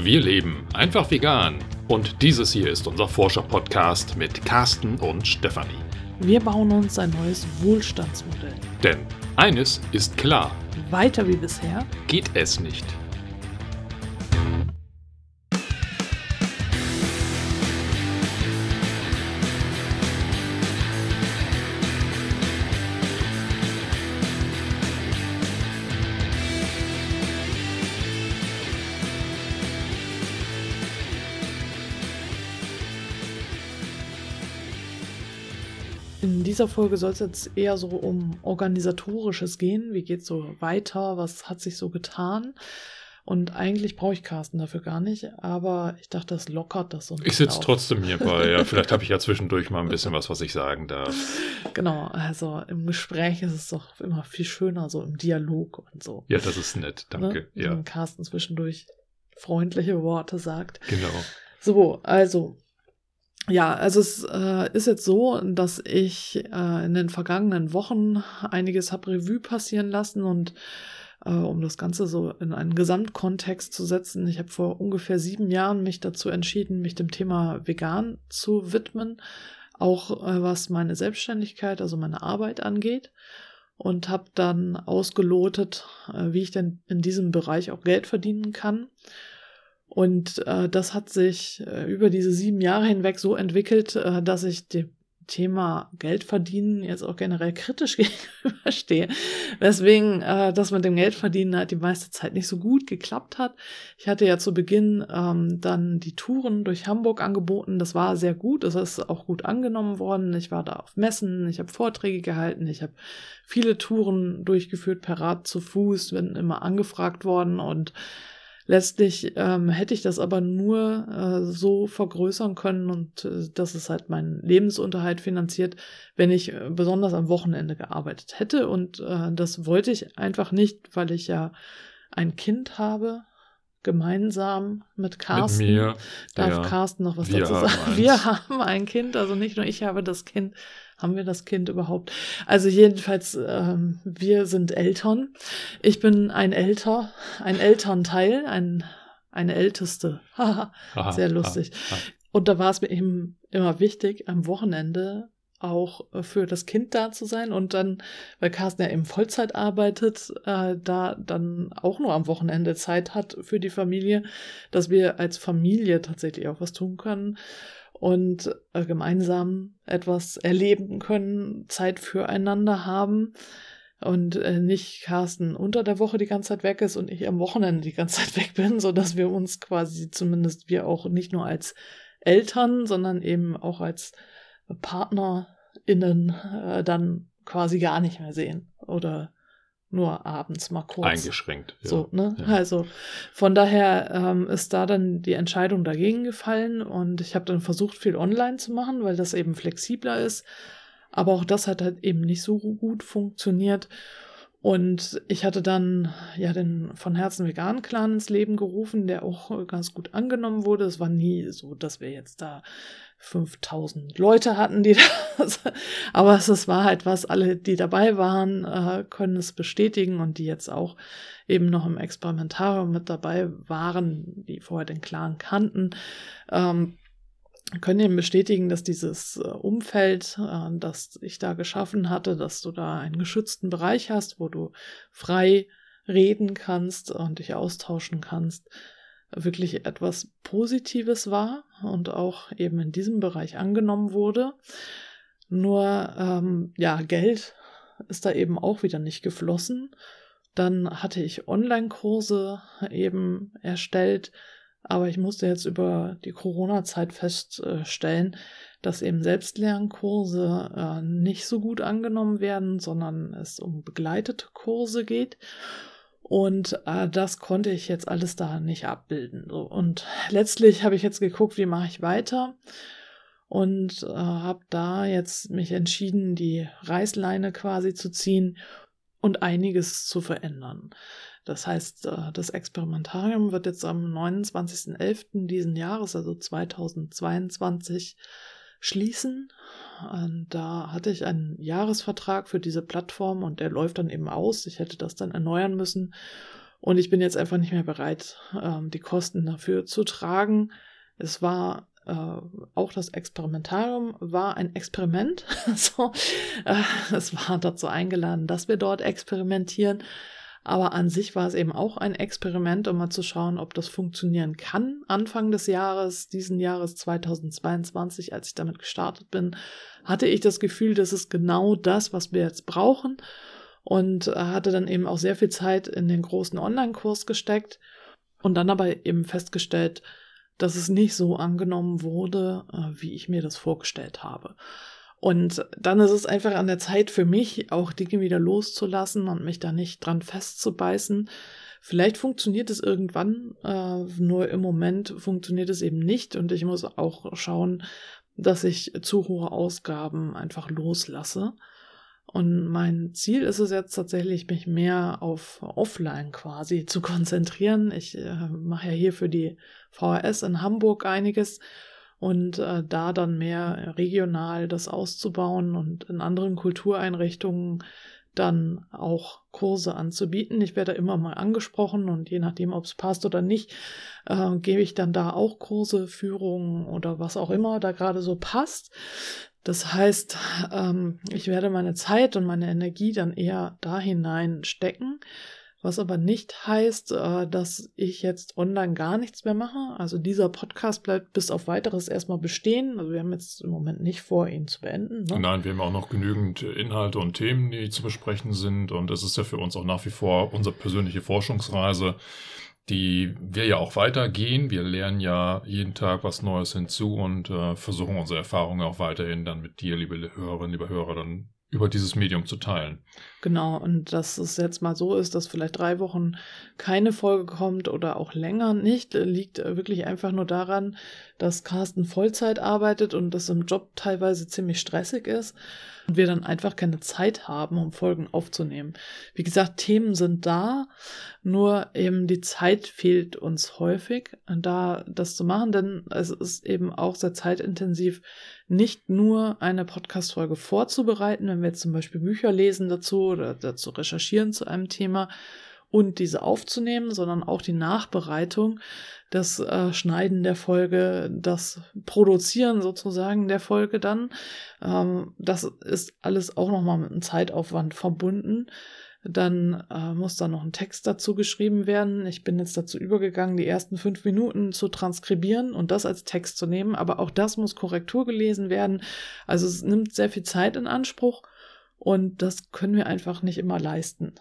Wir leben einfach vegan. Und dieses hier ist unser Forscher-Podcast mit Carsten und Stefanie. Wir bauen uns ein neues Wohlstandsmodell. Denn eines ist klar: Weiter wie bisher geht es nicht. Dieser Folge soll es jetzt eher so um organisatorisches gehen. Wie geht es so weiter? Was hat sich so getan? Und eigentlich brauche ich Carsten dafür gar nicht, aber ich dachte, das lockert das so ein Ich sitze trotzdem hierbei. Ja, vielleicht habe ich ja zwischendurch mal ein bisschen was, was ich sagen darf. Genau, also im Gespräch ist es doch immer viel schöner, so im Dialog und so. Ja, das ist nett, danke. Ne? Ja. Wenn Carsten zwischendurch freundliche Worte sagt. Genau. So, also ja, also es äh, ist jetzt so, dass ich äh, in den vergangenen Wochen einiges habe Revue passieren lassen und äh, um das Ganze so in einen Gesamtkontext zu setzen, ich habe vor ungefähr sieben Jahren mich dazu entschieden, mich dem Thema vegan zu widmen, auch äh, was meine Selbstständigkeit, also meine Arbeit angeht und habe dann ausgelotet, äh, wie ich denn in diesem Bereich auch Geld verdienen kann und äh, das hat sich äh, über diese sieben Jahre hinweg so entwickelt, äh, dass ich dem Thema Geld verdienen jetzt auch generell kritisch gegenüberstehe. Weswegen äh, das mit dem Geldverdienen halt die meiste Zeit nicht so gut geklappt hat. Ich hatte ja zu Beginn ähm, dann die Touren durch Hamburg angeboten. Das war sehr gut. Das ist auch gut angenommen worden. Ich war da auf Messen, ich habe Vorträge gehalten, ich habe viele Touren durchgeführt per Rad zu Fuß, bin immer angefragt worden und Letztlich ähm, hätte ich das aber nur äh, so vergrößern können und äh, dass es halt meinen Lebensunterhalt finanziert, wenn ich äh, besonders am Wochenende gearbeitet hätte. Und äh, das wollte ich einfach nicht, weil ich ja ein Kind habe, gemeinsam mit Carsten. Mit mir. Darf ja. Carsten noch was Wir dazu haben sagen? eins. Wir haben ein Kind, also nicht nur ich habe das Kind. Haben wir das Kind überhaupt? Also jedenfalls, ähm, wir sind Eltern. Ich bin ein Älter, ein Elternteil, ein, eine Älteste. Sehr lustig. aha, aha. Und da war es mir eben immer wichtig, am Wochenende auch äh, für das Kind da zu sein und dann, weil Carsten ja eben Vollzeit arbeitet, äh, da dann auch nur am Wochenende Zeit hat für die Familie, dass wir als Familie tatsächlich auch was tun können und äh, gemeinsam etwas erleben können, Zeit füreinander haben und äh, nicht Carsten unter der Woche die ganze Zeit weg ist und ich am Wochenende die ganze Zeit weg bin, so dass wir uns quasi zumindest wir auch nicht nur als Eltern, sondern eben auch als PartnerInnen äh, dann quasi gar nicht mehr sehen oder nur abends mal kurz. Eingeschränkt. Ja. So, ne? Ja. Also von daher ähm, ist da dann die Entscheidung dagegen gefallen und ich habe dann versucht, viel online zu machen, weil das eben flexibler ist. Aber auch das hat halt eben nicht so gut funktioniert. Und ich hatte dann ja den von Herzen veganen Clan ins Leben gerufen, der auch ganz gut angenommen wurde. Es war nie so, dass wir jetzt da 5000 Leute hatten, die das, aber es, war halt was, alle, die dabei waren, äh, können es bestätigen und die jetzt auch eben noch im Experimentarium mit dabei waren, die vorher den Clan kannten, ähm, können eben bestätigen, dass dieses äh, Umfeld, äh, das ich da geschaffen hatte, dass du da einen geschützten Bereich hast, wo du frei reden kannst und dich austauschen kannst, wirklich etwas Positives war und auch eben in diesem Bereich angenommen wurde. Nur ähm, ja, Geld ist da eben auch wieder nicht geflossen. Dann hatte ich Online-Kurse eben erstellt, aber ich musste jetzt über die Corona-Zeit feststellen, dass eben Selbstlernkurse äh, nicht so gut angenommen werden, sondern es um begleitete Kurse geht. Und äh, das konnte ich jetzt alles da nicht abbilden. Und letztlich habe ich jetzt geguckt, wie mache ich weiter und äh, habe da jetzt mich entschieden, die Reißleine quasi zu ziehen und einiges zu verändern. Das heißt, äh, das Experimentarium wird jetzt am 29.11. diesen Jahres, also 2022, schließen. Und da hatte ich einen Jahresvertrag für diese Plattform und der läuft dann eben aus. Ich hätte das dann erneuern müssen. Und ich bin jetzt einfach nicht mehr bereit, ähm, die Kosten dafür zu tragen. Es war äh, auch das Experimentarium war ein Experiment. äh, es war dazu eingeladen, dass wir dort experimentieren. Aber an sich war es eben auch ein Experiment, um mal zu schauen, ob das funktionieren kann. Anfang des Jahres, diesen Jahres 2022, als ich damit gestartet bin, hatte ich das Gefühl, das ist genau das, was wir jetzt brauchen. Und äh, hatte dann eben auch sehr viel Zeit in den großen Online-Kurs gesteckt und dann aber eben festgestellt, dass es nicht so angenommen wurde, äh, wie ich mir das vorgestellt habe. Und dann ist es einfach an der Zeit für mich, auch Dinge wieder loszulassen und mich da nicht dran festzubeißen. Vielleicht funktioniert es irgendwann, äh, nur im Moment funktioniert es eben nicht und ich muss auch schauen, dass ich zu hohe Ausgaben einfach loslasse. Und mein Ziel ist es jetzt tatsächlich, mich mehr auf Offline quasi zu konzentrieren. Ich äh, mache ja hier für die VHS in Hamburg einiges und äh, da dann mehr regional das auszubauen und in anderen Kultureinrichtungen dann auch Kurse anzubieten. Ich werde immer mal angesprochen und je nachdem, ob es passt oder nicht, äh, gebe ich dann da auch Kurse, Führungen oder was auch immer da gerade so passt. Das heißt, ähm, ich werde meine Zeit und meine Energie dann eher da hinein stecken, was aber nicht heißt, äh, dass ich jetzt online gar nichts mehr mache. Also dieser Podcast bleibt bis auf weiteres erstmal bestehen. Also wir haben jetzt im Moment nicht vor, ihn zu beenden. Ne? Nein, wir haben auch noch genügend Inhalte und Themen, die zu besprechen sind. Und es ist ja für uns auch nach wie vor unsere persönliche Forschungsreise die wir ja auch weitergehen. Wir lernen ja jeden Tag was Neues hinzu und äh, versuchen unsere Erfahrungen auch weiterhin dann mit dir, liebe Hörerinnen, liebe Hörer, dann über dieses Medium zu teilen. Genau, und dass es jetzt mal so ist, dass vielleicht drei Wochen keine Folge kommt oder auch länger nicht, liegt wirklich einfach nur daran, dass Carsten Vollzeit arbeitet und das im Job teilweise ziemlich stressig ist und wir dann einfach keine Zeit haben, um Folgen aufzunehmen. Wie gesagt, Themen sind da, nur eben die Zeit fehlt uns häufig, da das zu machen, denn es ist eben auch sehr zeitintensiv, nicht nur eine Podcast-Folge vorzubereiten, wenn wir jetzt zum Beispiel Bücher lesen dazu oder dazu recherchieren zu einem Thema und diese aufzunehmen, sondern auch die Nachbereitung, das äh, Schneiden der Folge, das Produzieren sozusagen der Folge dann. Ähm, das ist alles auch nochmal mit einem Zeitaufwand verbunden. Dann äh, muss da noch ein Text dazu geschrieben werden. Ich bin jetzt dazu übergegangen, die ersten fünf Minuten zu transkribieren und das als Text zu nehmen. Aber auch das muss Korrektur gelesen werden. Also es nimmt sehr viel Zeit in Anspruch und das können wir einfach nicht immer leisten.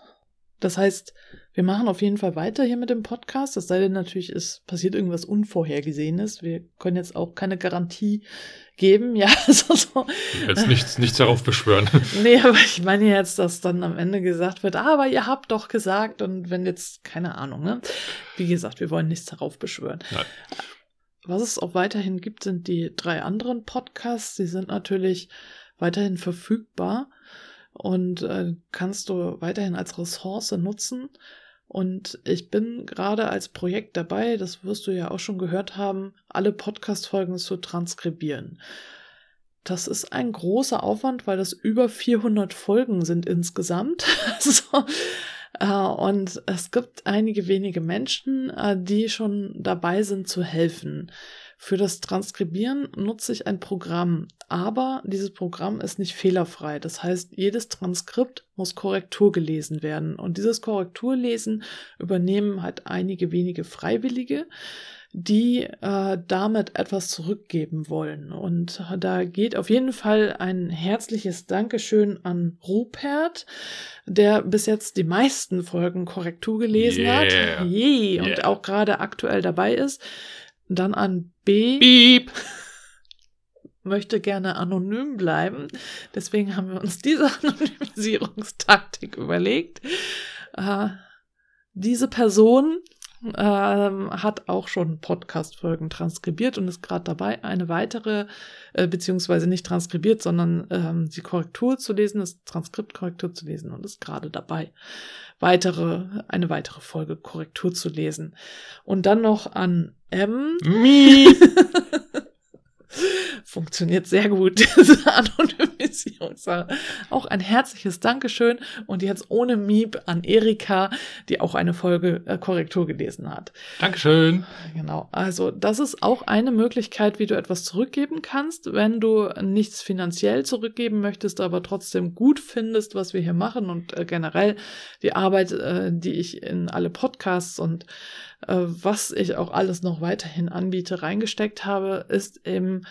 Das heißt, wir machen auf jeden Fall weiter hier mit dem Podcast. Es sei denn natürlich, es passiert irgendwas Unvorhergesehenes. Wir können jetzt auch keine Garantie geben. Ja, also so. Jetzt nichts, nichts darauf beschwören. nee, aber ich meine jetzt, dass dann am Ende gesagt wird, aber ihr habt doch gesagt und wenn jetzt, keine Ahnung, ne? Wie gesagt, wir wollen nichts darauf beschwören. Nein. Was es auch weiterhin gibt, sind die drei anderen Podcasts. Die sind natürlich weiterhin verfügbar und äh, kannst du weiterhin als Ressource nutzen. Und ich bin gerade als Projekt dabei, das wirst du ja auch schon gehört haben, alle Podcast-Folgen zu transkribieren. Das ist ein großer Aufwand, weil das über 400 Folgen sind insgesamt. so. Äh, und es gibt einige wenige Menschen, äh, die schon dabei sind zu helfen. Für das Transkribieren nutze ich ein Programm, aber dieses Programm ist nicht fehlerfrei. Das heißt, jedes Transkript muss Korrektur gelesen werden. Und dieses Korrekturlesen übernehmen halt einige wenige Freiwillige die äh, damit etwas zurückgeben wollen. Und da geht auf jeden Fall ein herzliches Dankeschön an Rupert, der bis jetzt die meisten Folgen Korrektur gelesen yeah. hat. Yeah. Und yeah. auch gerade aktuell dabei ist. Dann an B. Beep. Möchte gerne anonym bleiben. Deswegen haben wir uns diese Anonymisierungstaktik überlegt. Äh, diese Person ähm, hat auch schon Podcast-Folgen transkribiert und ist gerade dabei, eine weitere, äh, beziehungsweise nicht transkribiert, sondern ähm, die Korrektur zu lesen, das Transkript Korrektur zu lesen und ist gerade dabei, weitere, eine weitere Folge Korrektur zu lesen. Und dann noch an M. funktioniert sehr gut, diese Anonymisierungssache. Auch ein herzliches Dankeschön und jetzt ohne Miep an Erika, die auch eine Folge äh, Korrektur gelesen hat. Dankeschön. Genau. Also, das ist auch eine Möglichkeit, wie du etwas zurückgeben kannst, wenn du nichts finanziell zurückgeben möchtest, aber trotzdem gut findest, was wir hier machen und äh, generell die Arbeit, äh, die ich in alle Podcasts und äh, was ich auch alles noch weiterhin anbiete, reingesteckt habe, ist eben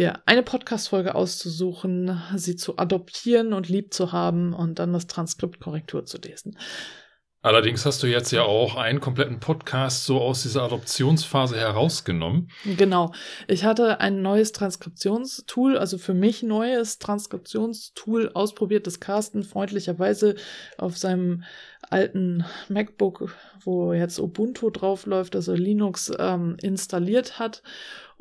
dir eine Podcast-Folge auszusuchen, sie zu adoptieren und lieb zu haben und dann das Transkript Korrektur zu lesen. Allerdings hast du jetzt ja auch einen kompletten Podcast so aus dieser Adoptionsphase herausgenommen. Genau. Ich hatte ein neues Transkriptionstool, also für mich neues Transkriptionstool ausprobiert, das Carsten freundlicherweise auf seinem alten MacBook, wo jetzt Ubuntu draufläuft, also Linux ähm, installiert hat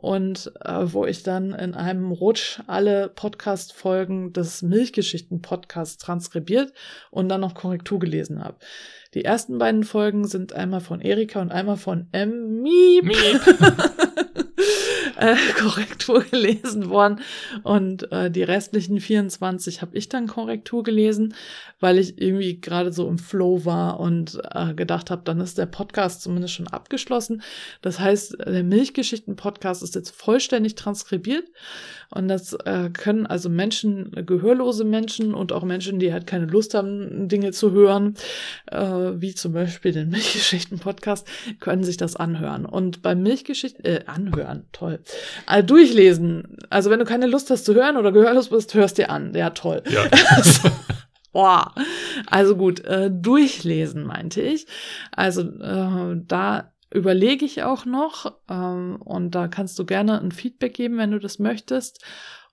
und äh, wo ich dann in einem Rutsch alle Podcast-Folgen des Milchgeschichten-Podcasts transkribiert und dann noch Korrektur gelesen habe. Die ersten beiden Folgen sind einmal von Erika und einmal von M. Miep. Miep. äh, Korrektur gelesen worden. Und äh, die restlichen 24 habe ich dann Korrektur gelesen, weil ich irgendwie gerade so im Flow war und äh, gedacht habe, dann ist der Podcast zumindest schon abgeschlossen. Das heißt, der Milchgeschichten-Podcast ist jetzt vollständig transkribiert. Und das äh, können also Menschen, gehörlose Menschen und auch Menschen, die halt keine Lust haben, Dinge zu hören, äh, wie zum Beispiel den Milchgeschichten-Podcast, können sich das anhören. Und beim Milchgeschichten, äh, anhören, toll. Also durchlesen. Also wenn du keine Lust hast zu hören oder gehörlos bist, hörst dir an. Ja, toll. Ja. Boah. Also gut, äh, durchlesen meinte ich. Also äh, da überlege ich auch noch ähm, und da kannst du gerne ein Feedback geben, wenn du das möchtest,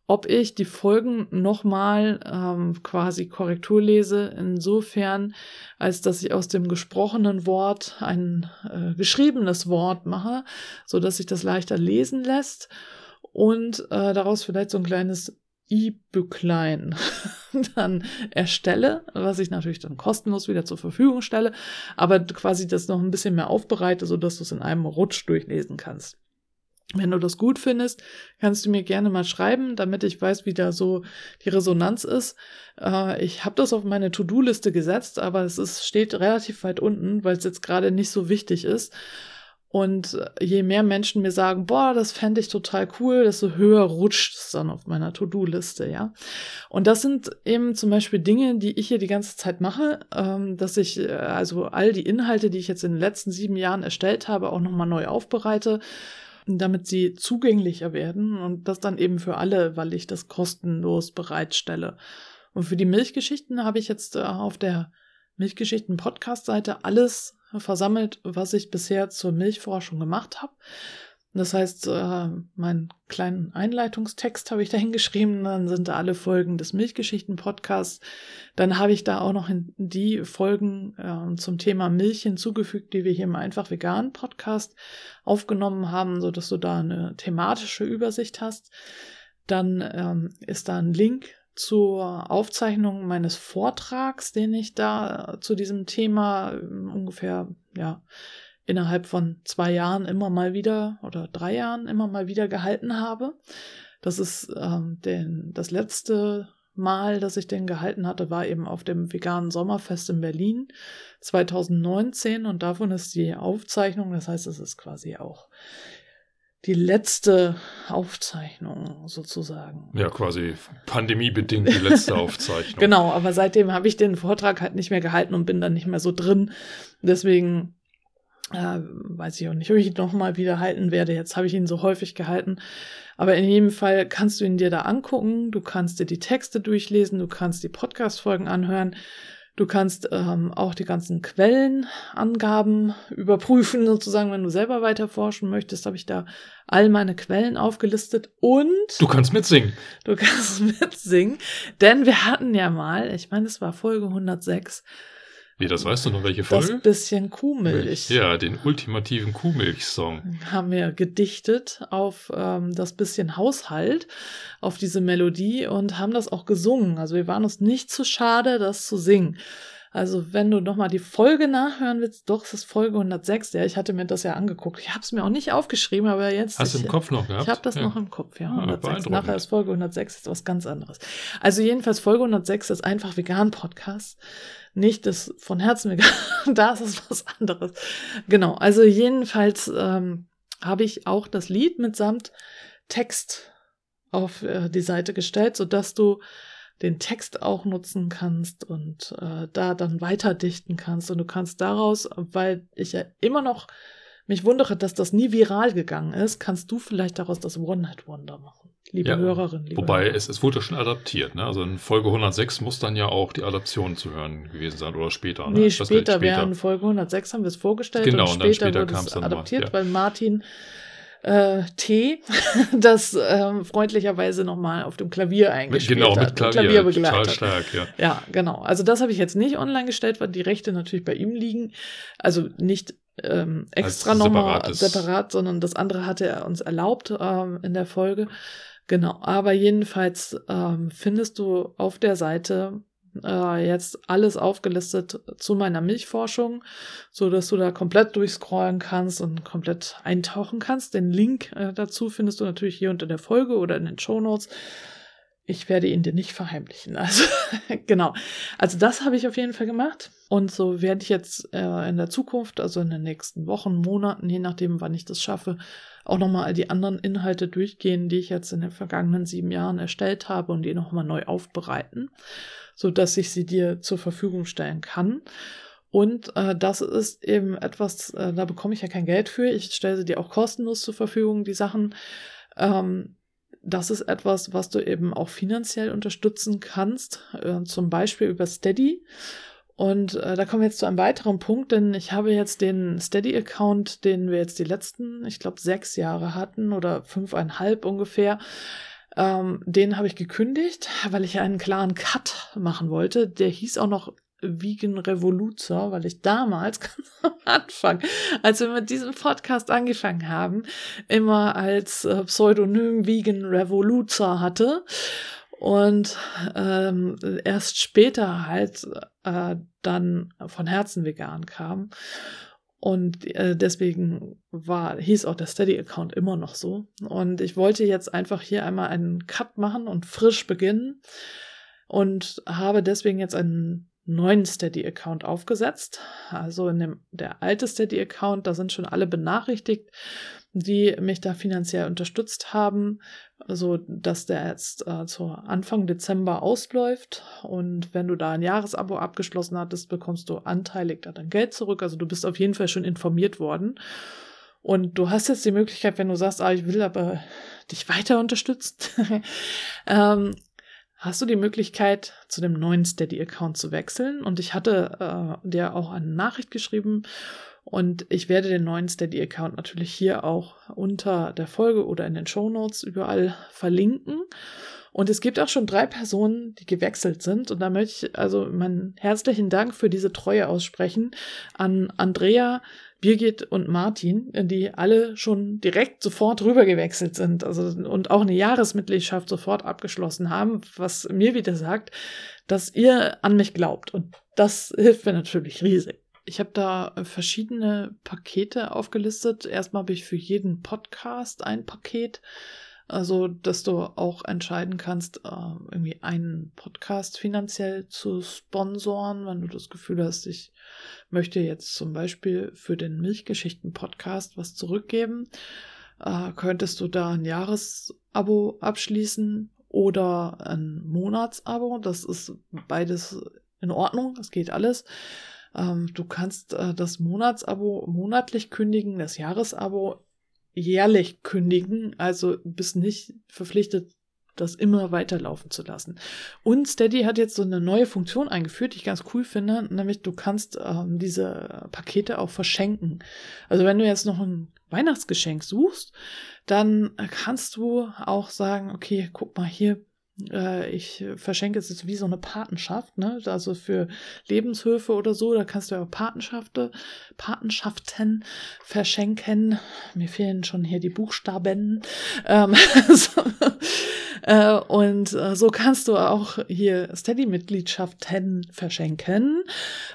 ob ich die Folgen nochmal ähm, quasi Korrektur lese, insofern, als dass ich aus dem gesprochenen Wort ein äh, geschriebenes Wort mache, so dass sich das leichter lesen lässt und äh, daraus vielleicht so ein kleines E-Bücklein dann erstelle, was ich natürlich dann kostenlos wieder zur Verfügung stelle, aber quasi das noch ein bisschen mehr aufbereite, so dass du es in einem Rutsch durchlesen kannst. Wenn du das gut findest, kannst du mir gerne mal schreiben, damit ich weiß, wie da so die Resonanz ist. Äh, ich habe das auf meine To-Do-Liste gesetzt, aber es ist, steht relativ weit unten, weil es jetzt gerade nicht so wichtig ist. Und je mehr Menschen mir sagen, boah, das fände ich total cool, desto höher rutscht es dann auf meiner To-Do-Liste, ja. Und das sind eben zum Beispiel Dinge, die ich hier die ganze Zeit mache, ähm, dass ich äh, also all die Inhalte, die ich jetzt in den letzten sieben Jahren erstellt habe, auch nochmal neu aufbereite damit sie zugänglicher werden und das dann eben für alle, weil ich das kostenlos bereitstelle. Und für die Milchgeschichten habe ich jetzt äh, auf der Milchgeschichten Podcast-Seite alles versammelt, was ich bisher zur Milchforschung gemacht habe. Das heißt, äh, meinen kleinen Einleitungstext habe ich da hingeschrieben, dann sind da alle Folgen des Milchgeschichten-Podcasts. Dann habe ich da auch noch die Folgen äh, zum Thema Milch hinzugefügt, die wir hier im Einfach Vegan Podcast aufgenommen haben, so dass du da eine thematische Übersicht hast. Dann ähm, ist da ein Link zur Aufzeichnung meines Vortrags, den ich da zu diesem Thema ähm, ungefähr, ja, innerhalb von zwei Jahren immer mal wieder oder drei Jahren immer mal wieder gehalten habe. Das ist ähm, den, das letzte Mal, dass ich den gehalten hatte, war eben auf dem veganen Sommerfest in Berlin 2019 und davon ist die Aufzeichnung, das heißt, es ist quasi auch die letzte Aufzeichnung sozusagen. Ja, quasi pandemiebedingt die letzte Aufzeichnung. genau, aber seitdem habe ich den Vortrag halt nicht mehr gehalten und bin dann nicht mehr so drin. Deswegen äh, weiß ich auch nicht, ob ich ihn nochmal wieder halten werde. Jetzt habe ich ihn so häufig gehalten. Aber in jedem Fall kannst du ihn dir da angucken. Du kannst dir die Texte durchlesen. Du kannst die Podcast-Folgen anhören. Du kannst ähm, auch die ganzen Quellenangaben überprüfen, sozusagen, wenn du selber weiter forschen möchtest, habe ich da all meine Quellen aufgelistet und du kannst mitsingen. Du kannst mitsingen, denn wir hatten ja mal, ich meine, es war Folge 106, wie, das weißt du noch, welche Folge? Das bisschen Kuhmilch. Ja, den ultimativen Kuhmilch-Song. Haben wir gedichtet auf ähm, das bisschen Haushalt, auf diese Melodie und haben das auch gesungen. Also wir waren uns nicht zu schade, das zu singen. Also, wenn du nochmal die Folge nachhören willst, doch, es ist Folge 106. Ja, ich hatte mir das ja angeguckt. Ich habe es mir auch nicht aufgeschrieben, aber jetzt. Hast du im Kopf noch gehabt? Ich habe das ja. noch im Kopf, ja. 106. Nachher ist Folge 106 ist was ganz anderes. Also, jedenfalls Folge 106 ist einfach Vegan-Podcast. Nicht das von Herzen vegan. da ist es was anderes. Genau. Also, jedenfalls ähm, habe ich auch das Lied mitsamt Text auf äh, die Seite gestellt, sodass du den Text auch nutzen kannst und äh, da dann weiter dichten kannst. Und du kannst daraus, weil ich ja immer noch mich wundere, dass das nie viral gegangen ist, kannst du vielleicht daraus das One-Night-Wonder machen. Liebe ja, Hörerin, liebe Wobei, Hörer. es, es wurde schon adaptiert. Ne? Also in Folge 106 muss dann ja auch die Adaption zu hören gewesen sein oder später. Ne? Nee, später, später. während Folge 106 haben wir es vorgestellt genau, und später, und später wurde es adaptiert, mal, ja. weil Martin äh, T, das äh, freundlicherweise nochmal auf dem Klavier eingespielt genau, hat. Genau, mit Klavier, Klavier total stark, ja. Ja, genau. Also das habe ich jetzt nicht online gestellt, weil die Rechte natürlich bei ihm liegen. Also nicht ähm, extra nochmal separat, sondern das andere hatte er uns erlaubt ähm, in der Folge. Genau, aber jedenfalls ähm, findest du auf der Seite äh, jetzt alles aufgelistet zu meiner Milchforschung, so dass du da komplett durchscrollen kannst und komplett eintauchen kannst. Den Link äh, dazu findest du natürlich hier unter der Folge oder in den Show Notes. Ich werde ihn dir nicht verheimlichen. Also genau. Also das habe ich auf jeden Fall gemacht. Und so werde ich jetzt äh, in der Zukunft, also in den nächsten Wochen, Monaten, je nachdem, wann ich das schaffe, auch nochmal die anderen Inhalte durchgehen, die ich jetzt in den vergangenen sieben Jahren erstellt habe und die nochmal neu aufbereiten so dass ich sie dir zur Verfügung stellen kann. Und äh, das ist eben etwas, äh, da bekomme ich ja kein Geld für. Ich stelle sie dir auch kostenlos zur Verfügung, die Sachen. Ähm, das ist etwas, was du eben auch finanziell unterstützen kannst, äh, zum Beispiel über Steady. Und äh, da kommen wir jetzt zu einem weiteren Punkt, denn ich habe jetzt den Steady-Account, den wir jetzt die letzten, ich glaube, sechs Jahre hatten oder fünfeinhalb ungefähr, ähm, den habe ich gekündigt, weil ich einen klaren Cut machen wollte. Der hieß auch noch Vegan Revoluzer, weil ich damals ganz am Anfang, als wir mit diesem Podcast angefangen haben, immer als äh, Pseudonym Vegan Revoluzer hatte und ähm, erst später halt äh, dann von Herzen vegan kam. Und äh, deswegen war, hieß auch der Steady-Account immer noch so. Und ich wollte jetzt einfach hier einmal einen Cut machen und frisch beginnen und habe deswegen jetzt einen neuen Steady-Account aufgesetzt. Also in dem, der alte Steady-Account, da sind schon alle benachrichtigt, die mich da finanziell unterstützt haben, so dass der jetzt äh, zu Anfang Dezember ausläuft. Und wenn du da ein Jahresabo abgeschlossen hattest, bekommst du anteilig da dein Geld zurück. Also du bist auf jeden Fall schon informiert worden. Und du hast jetzt die Möglichkeit, wenn du sagst, ah, ich will aber dich weiter unterstützen, ähm, hast du die Möglichkeit, zu dem neuen Steady-Account zu wechseln. Und ich hatte äh, dir auch eine Nachricht geschrieben und ich werde den neuen Steady-Account natürlich hier auch unter der Folge oder in den Show Notes überall verlinken. Und es gibt auch schon drei Personen, die gewechselt sind. Und da möchte ich also meinen herzlichen Dank für diese Treue aussprechen an Andrea, Birgit und Martin, die alle schon direkt sofort rüber gewechselt sind, also und auch eine Jahresmitgliedschaft sofort abgeschlossen haben, was mir wieder sagt, dass ihr an mich glaubt. Und das hilft mir natürlich riesig. Ich habe da verschiedene Pakete aufgelistet. Erstmal habe ich für jeden Podcast ein Paket. Also, dass du auch entscheiden kannst, äh, irgendwie einen Podcast finanziell zu sponsoren, wenn du das Gefühl hast, ich möchte jetzt zum Beispiel für den Milchgeschichten-Podcast was zurückgeben, äh, könntest du da ein Jahresabo abschließen oder ein Monatsabo. Das ist beides in Ordnung, das geht alles. Ähm, du kannst äh, das Monatsabo monatlich kündigen, das Jahresabo jährlich kündigen, also bist nicht verpflichtet, das immer weiterlaufen zu lassen. Und Steady hat jetzt so eine neue Funktion eingeführt, die ich ganz cool finde, nämlich du kannst ähm, diese Pakete auch verschenken. Also wenn du jetzt noch ein Weihnachtsgeschenk suchst, dann kannst du auch sagen, okay, guck mal hier, Äh, ich verschenke es jetzt wie so eine Patenschaft, ne? Also für Lebenshöfe oder so, da kannst du ja Patenschaften, Patenschaften verschenken. Mir fehlen schon hier die Buchstaben. Ähm, so, äh, und äh, so kannst du auch hier Steady-Mitgliedschaften verschenken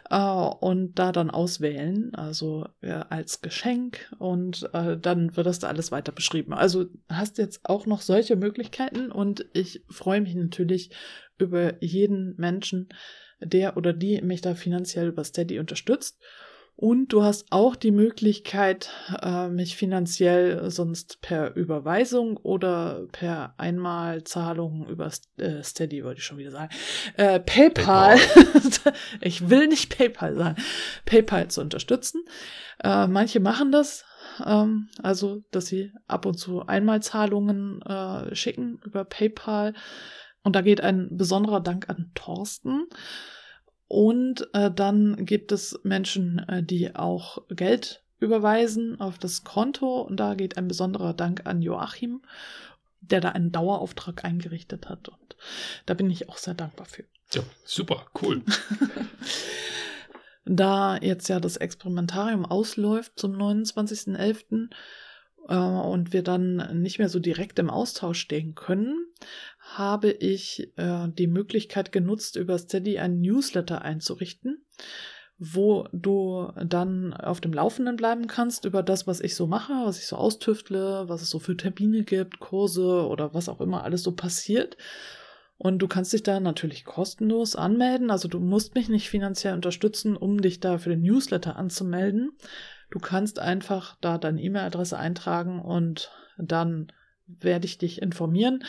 äh, und da dann auswählen, also als Geschenk und äh, dann wird das da alles weiter beschrieben. Also hast jetzt auch noch solche Möglichkeiten und ich freue mich natürlich über jeden Menschen, der oder die mich da finanziell über Steady unterstützt. Und du hast auch die Möglichkeit, äh, mich finanziell sonst per Überweisung oder per Einmalzahlung über äh, Steady, wollte ich schon wieder sagen, äh, PayPal, PayPal. ich will nicht PayPal sagen, PayPal zu unterstützen. Äh, manche machen das, ähm, also dass sie ab und zu Einmalzahlungen äh, schicken über PayPal. Und da geht ein besonderer Dank an Thorsten. Und äh, dann gibt es Menschen, äh, die auch Geld überweisen auf das Konto. Und da geht ein besonderer Dank an Joachim, der da einen Dauerauftrag eingerichtet hat. Und da bin ich auch sehr dankbar für. Ja, super, cool. da jetzt ja das Experimentarium ausläuft zum 29.11., äh, und wir dann nicht mehr so direkt im Austausch stehen können, habe ich äh, die Möglichkeit genutzt, über Steady einen Newsletter einzurichten, wo du dann auf dem Laufenden bleiben kannst über das, was ich so mache, was ich so austüftle, was es so für Termine gibt, Kurse oder was auch immer alles so passiert. Und du kannst dich da natürlich kostenlos anmelden. Also du musst mich nicht finanziell unterstützen, um dich da für den Newsletter anzumelden. Du kannst einfach da deine E-Mail-Adresse eintragen und dann werde ich dich informieren.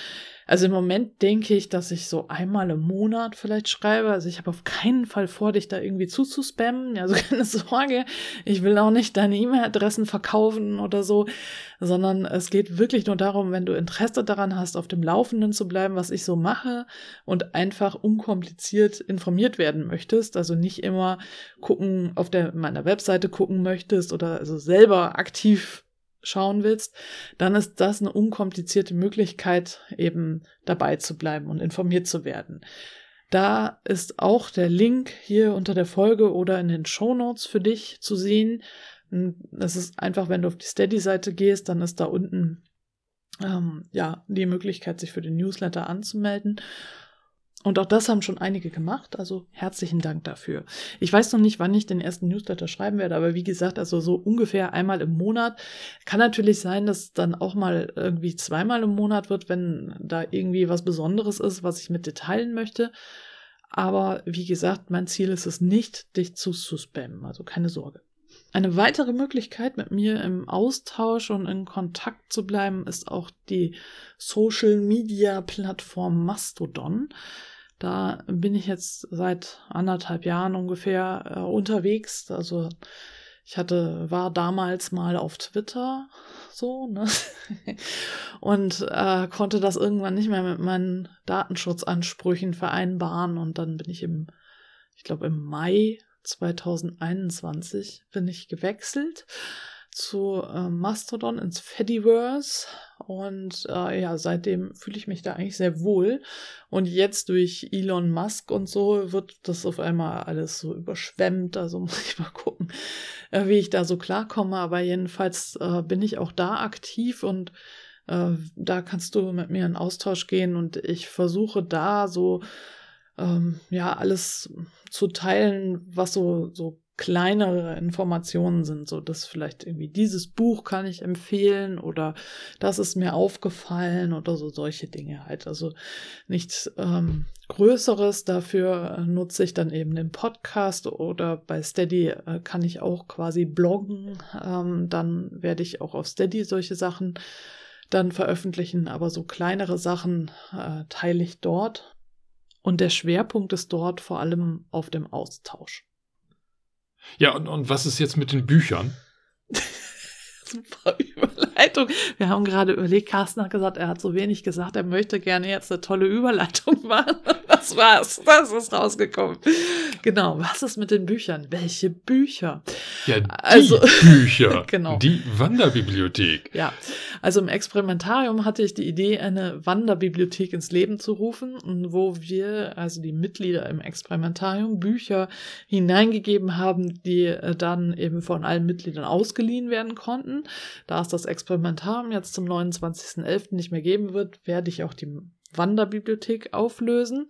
Also im Moment denke ich, dass ich so einmal im Monat vielleicht schreibe. Also ich habe auf keinen Fall vor, dich da irgendwie zuzuspammen. Also keine Sorge. Ich will auch nicht deine E-Mail-Adressen verkaufen oder so, sondern es geht wirklich nur darum, wenn du Interesse daran hast, auf dem Laufenden zu bleiben, was ich so mache und einfach unkompliziert informiert werden möchtest. Also nicht immer gucken, auf der, meiner Webseite gucken möchtest oder also selber aktiv schauen willst, dann ist das eine unkomplizierte Möglichkeit, eben dabei zu bleiben und informiert zu werden. Da ist auch der Link hier unter der Folge oder in den Show Notes für dich zu sehen. Das ist einfach, wenn du auf die Steady-Seite gehst, dann ist da unten ähm, ja die Möglichkeit, sich für den Newsletter anzumelden. Und auch das haben schon einige gemacht, also herzlichen Dank dafür. Ich weiß noch nicht, wann ich den ersten Newsletter schreiben werde, aber wie gesagt, also so ungefähr einmal im Monat. Kann natürlich sein, dass dann auch mal irgendwie zweimal im Monat wird, wenn da irgendwie was Besonderes ist, was ich mit dir teilen möchte. Aber wie gesagt, mein Ziel ist es nicht, dich zu, zu spammen, also keine Sorge. Eine weitere Möglichkeit, mit mir im Austausch und in Kontakt zu bleiben, ist auch die Social Media Plattform Mastodon. Da bin ich jetzt seit anderthalb Jahren ungefähr äh, unterwegs. Also ich hatte, war damals mal auf Twitter so, ne? Und äh, konnte das irgendwann nicht mehr mit meinen Datenschutzansprüchen vereinbaren. Und dann bin ich im, ich glaube, im Mai 2021 bin ich gewechselt zu äh, Mastodon ins Fediverse und äh, ja, seitdem fühle ich mich da eigentlich sehr wohl. Und jetzt durch Elon Musk und so wird das auf einmal alles so überschwemmt. Also muss ich mal gucken, äh, wie ich da so klarkomme. Aber jedenfalls äh, bin ich auch da aktiv und äh, da kannst du mit mir in Austausch gehen und ich versuche da so ähm, ja alles zu teilen, was so so kleinere Informationen sind, so dass vielleicht irgendwie dieses Buch kann ich empfehlen oder das ist mir aufgefallen oder so solche Dinge halt. Also nichts ähm, Größeres. Dafür nutze ich dann eben den Podcast oder bei Steady äh, kann ich auch quasi bloggen. Ähm, dann werde ich auch auf Steady solche Sachen dann veröffentlichen, aber so kleinere Sachen äh, teile ich dort. Und der Schwerpunkt ist dort vor allem auf dem Austausch. Ja, und, und was ist jetzt mit den Büchern? Super Überleitung. Wir haben gerade überlegt, Carsten hat gesagt, er hat so wenig gesagt, er möchte gerne jetzt eine tolle Überleitung machen. Das war's. Das ist rausgekommen. Genau, was ist mit den Büchern? Welche Bücher? Ja, die also, Bücher. genau. Die Wanderbibliothek. Ja, also im Experimentarium hatte ich die Idee, eine Wanderbibliothek ins Leben zu rufen, wo wir, also die Mitglieder im Experimentarium, Bücher hineingegeben haben, die äh, dann eben von allen Mitgliedern ausgeliehen werden konnten. Da es das Experimentarium jetzt zum 29.11. nicht mehr geben wird, werde ich auch die Wanderbibliothek auflösen.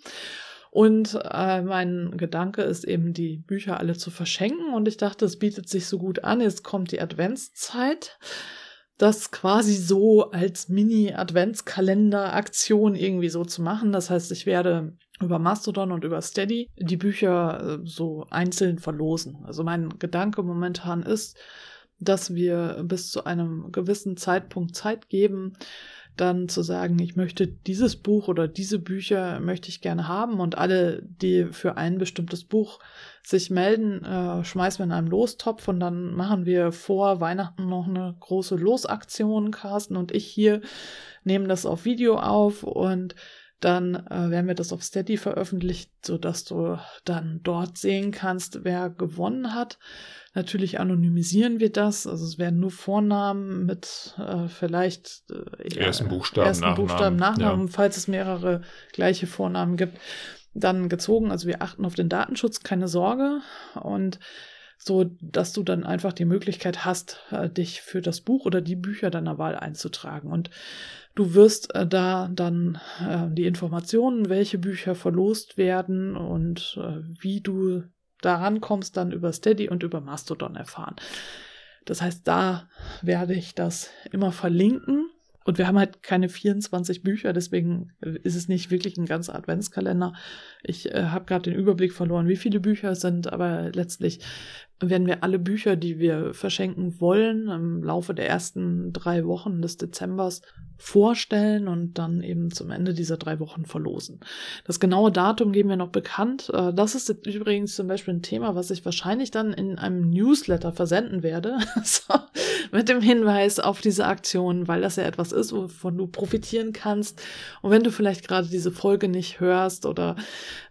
Und äh, mein Gedanke ist eben, die Bücher alle zu verschenken. Und ich dachte, es bietet sich so gut an. Jetzt kommt die Adventszeit. Das quasi so als Mini-Adventskalender-Aktion irgendwie so zu machen. Das heißt, ich werde über Mastodon und über Steady die Bücher äh, so einzeln verlosen. Also mein Gedanke momentan ist, dass wir bis zu einem gewissen Zeitpunkt Zeit geben, dann zu sagen, ich möchte dieses Buch oder diese Bücher möchte ich gerne haben und alle, die für ein bestimmtes Buch sich melden, äh, schmeißen wir in einen Lostopf und dann machen wir vor Weihnachten noch eine große Losaktion, Carsten und ich hier nehmen das auf Video auf und dann äh, werden wir das auf Steady veröffentlicht, sodass du dann dort sehen kannst, wer gewonnen hat. Natürlich anonymisieren wir das, also es werden nur Vornamen mit äh, vielleicht äh, ersten Buchstaben, ersten Nachnamen, Buchstaben, Nachnamen ja. falls es mehrere gleiche Vornamen gibt, dann gezogen. Also wir achten auf den Datenschutz, keine Sorge. Und so, dass du dann einfach die Möglichkeit hast, äh, dich für das Buch oder die Bücher deiner Wahl einzutragen. Und du wirst äh, da dann äh, die Informationen, welche Bücher verlost werden und äh, wie du daran kommst, dann über Steady und über Mastodon erfahren. Das heißt, da werde ich das immer verlinken. Und wir haben halt keine 24 Bücher, deswegen ist es nicht wirklich ein ganzer Adventskalender. Ich äh, habe gerade den Überblick verloren, wie viele Bücher es sind, aber letztlich werden wir alle Bücher, die wir verschenken wollen, im Laufe der ersten drei Wochen des Dezembers vorstellen und dann eben zum Ende dieser drei Wochen verlosen. Das genaue Datum geben wir noch bekannt. Äh, das ist übrigens zum Beispiel ein Thema, was ich wahrscheinlich dann in einem Newsletter versenden werde, so, mit dem Hinweis auf diese Aktion, weil das ja etwas ist, wovon du profitieren kannst. Und wenn du vielleicht gerade diese Folge nicht hörst oder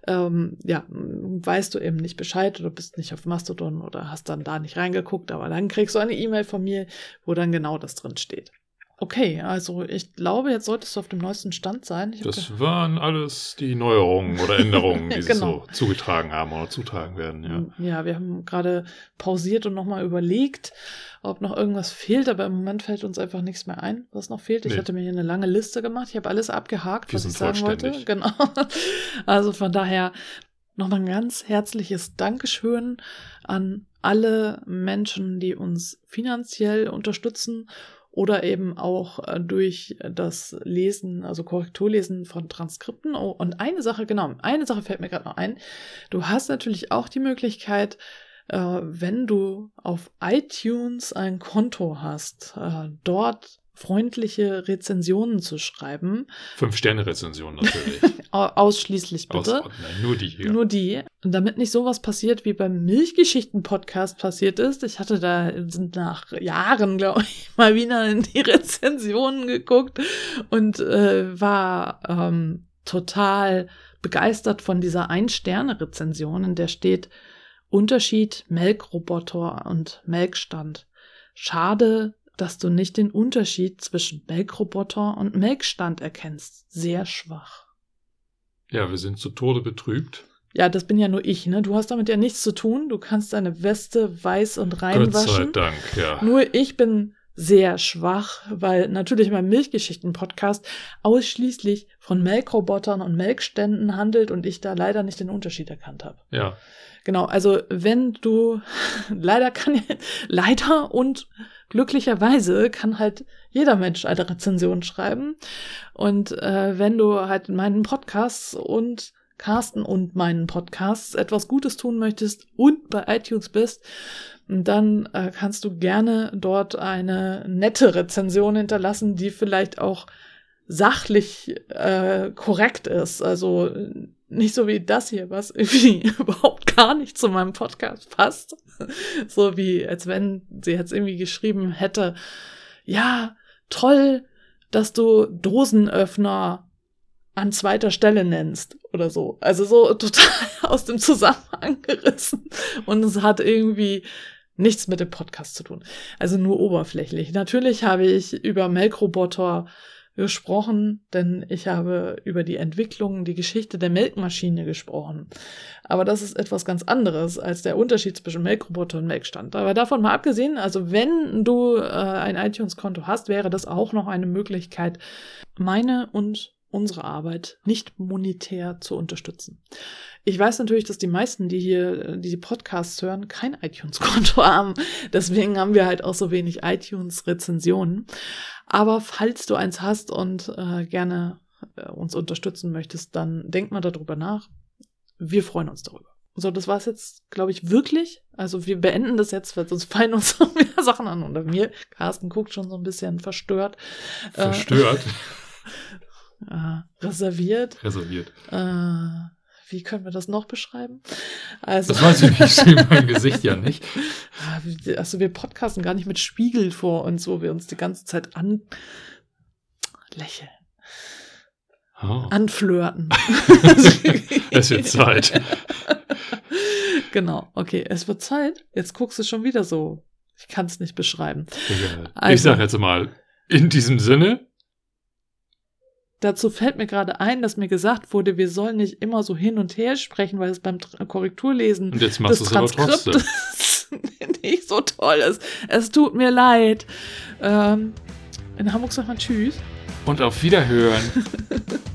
ähm, ja, weißt du eben nicht Bescheid oder bist nicht auf Mastodon oder hast dann da nicht reingeguckt, aber dann kriegst du eine E-Mail von mir, wo dann genau das drin steht. Okay, also ich glaube, jetzt solltest du auf dem neuesten Stand sein. Das waren alles die Neuerungen oder Änderungen, die genau. sich so zugetragen haben oder zutragen werden. Ja, ja wir haben gerade pausiert und nochmal überlegt, ob noch irgendwas fehlt, aber im Moment fällt uns einfach nichts mehr ein, was noch fehlt. Ich nee. hatte mir hier eine lange Liste gemacht. Ich habe alles abgehakt, wir was ich sagen wollte. Genau. Also von daher nochmal ein ganz herzliches Dankeschön an alle Menschen, die uns finanziell unterstützen oder eben auch äh, durch das Lesen, also Korrekturlesen von Transkripten. Oh, und eine Sache, genau, eine Sache fällt mir gerade noch ein. Du hast natürlich auch die Möglichkeit, äh, wenn du auf iTunes ein Konto hast, äh, dort freundliche Rezensionen zu schreiben. Fünf-Sterne-Rezensionen natürlich. Ausschließlich bitte. Aus, nein, nur die hier. Nur die. Und damit nicht sowas passiert, wie beim Milchgeschichten-Podcast passiert ist. Ich hatte da nach Jahren, glaube ich, mal wieder in die Rezensionen geguckt und äh, war ähm, total begeistert von dieser Ein-Sterne-Rezension, in der steht Unterschied Melkroboter und Melkstand. Schade, dass du nicht den Unterschied zwischen Melkroboter und Melkstand erkennst. Sehr schwach. Ja, wir sind zu Tode betrübt. Ja, das bin ja nur ich, ne? Du hast damit ja nichts zu tun. Du kannst deine Weste weiß und rein Gott waschen. Gott sei Dank, ja. Nur ich bin sehr schwach, weil natürlich mein Milchgeschichten-Podcast ausschließlich von Melkrobotern und Melkständen handelt und ich da leider nicht den Unterschied erkannt habe. Ja. Genau, also wenn du leider kann leider und glücklicherweise kann halt jeder Mensch eine Rezension schreiben und äh, wenn du halt in meinen Podcasts und Carsten und meinen Podcasts etwas Gutes tun möchtest und bei iTunes bist, dann äh, kannst du gerne dort eine nette Rezension hinterlassen, die vielleicht auch sachlich äh, korrekt ist. Also nicht so wie das hier, was irgendwie überhaupt gar nicht zu meinem Podcast passt. so wie, als wenn sie jetzt irgendwie geschrieben hätte, ja, toll, dass du Dosenöffner an zweiter Stelle nennst oder so. Also so total aus dem Zusammenhang gerissen. Und es hat irgendwie nichts mit dem Podcast zu tun. Also nur oberflächlich. Natürlich habe ich über Melkroboter gesprochen, denn ich habe über die Entwicklung, die Geschichte der Melkmaschine gesprochen. Aber das ist etwas ganz anderes als der Unterschied zwischen Melkroboter und Melkstand. Aber davon mal abgesehen, also wenn du äh, ein iTunes-Konto hast, wäre das auch noch eine Möglichkeit, meine und unsere Arbeit nicht monetär zu unterstützen. Ich weiß natürlich, dass die meisten, die hier die Podcasts hören, kein iTunes-Konto haben. Deswegen haben wir halt auch so wenig iTunes-Rezensionen. Aber falls du eins hast und äh, gerne äh, uns unterstützen möchtest, dann denk mal darüber nach. Wir freuen uns darüber. So, das war es jetzt, glaube ich, wirklich. Also wir beenden das jetzt, weil sonst fallen uns noch mehr Sachen an. Oder mir, Carsten guckt schon so ein bisschen verstört. Verstört? Äh, äh, reserviert. Reserviert. Äh, wie können wir das noch beschreiben? Also, das weiß ich nicht, ich sehe mein Gesicht ja nicht. Also wir podcasten gar nicht mit Spiegel vor uns, wo wir uns die ganze Zeit an lächeln. Oh. Anflirten. es wird Zeit. Genau, okay, es wird Zeit. Jetzt guckst du schon wieder so. Ich kann es nicht beschreiben. Also, ich sage jetzt mal, in diesem Sinne, Dazu fällt mir gerade ein, dass mir gesagt wurde, wir sollen nicht immer so hin und her sprechen, weil es beim Korrekturlesen und jetzt machst des Transkriptes nicht so toll ist. Es tut mir leid. Ähm, in Hamburg sagt man Tschüss. Und auf Wiederhören.